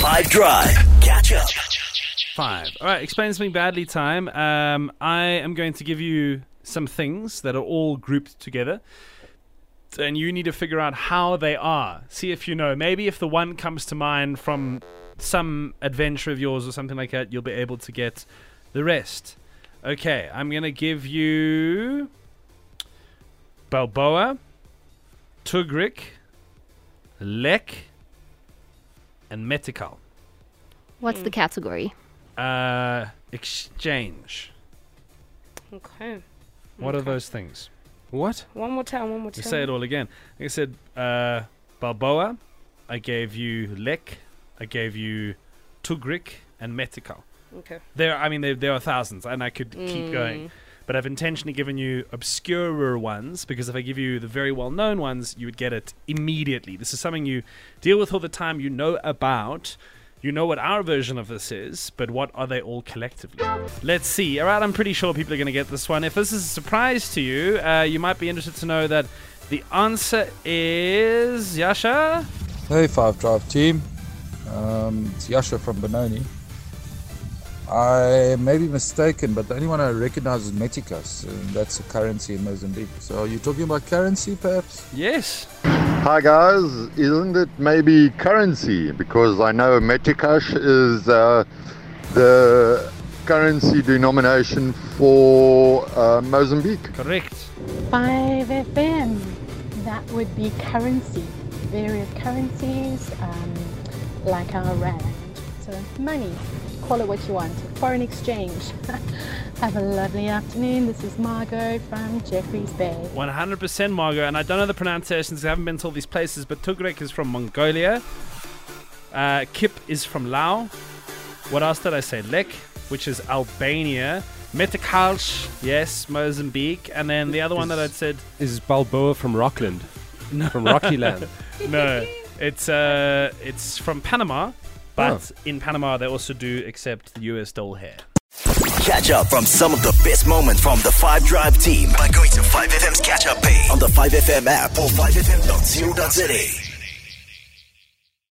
Five Drive. Catch up. Five. All right, explain something badly time. Um, I am going to give you some things that are all grouped together. And you need to figure out how they are. See if you know. Maybe if the one comes to mind from some adventure of yours or something like that, you'll be able to get the rest. Okay, I'm going to give you Balboa, Tugrik, Lek, and Metical. What's the category? Uh, exchange. Okay. What are those things? What? One more time. One more To time. say it all again. Like I said, uh, Balboa, I gave you Lek, I gave you Tugrik, and Metical. Okay. There, I mean, there, there are thousands, and I could Mm. keep going. But I've intentionally given you obscurer ones because if I give you the very well known ones, you would get it immediately. This is something you deal with all the time, you know about. You know what our version of this is, but what are they all collectively? Let's see. All right, I'm pretty sure people are going to get this one. If this is a surprise to you, uh, you might be interested to know that the answer is Yasha. Hey, Five Drive team. Um, it's Yasha from Benoni. I may be mistaken, but the only one I recognize is Meticas, and that's a currency in Mozambique. So, are you talking about currency, perhaps? Yes. Hi guys, isn't it maybe currency? Because I know Metikash is uh, the currency denomination for uh, Mozambique. Correct. 5FM. That would be currency. Various currencies, um, like our rand. So money. Call it what you want. Foreign exchange. Have a lovely afternoon. This is Margot from Jeffreys Bay. 100% Margot, and I don't know the pronunciations. I haven't been to all these places, but Tugrek is from Mongolia. Uh, Kip is from Lao. What else did I say? Lek, which is Albania. Metakalsh, yes, Mozambique. And then the other one that I'd said, Is Balboa from Rockland? From Rocky Land? no, it's uh, it's from Panama, but in Panama they also do accept the US doll hair. Catch up from some of the best moments from the Five Drive team by going to 5FM's catch up page on the 5FM app or 5FM.co.za.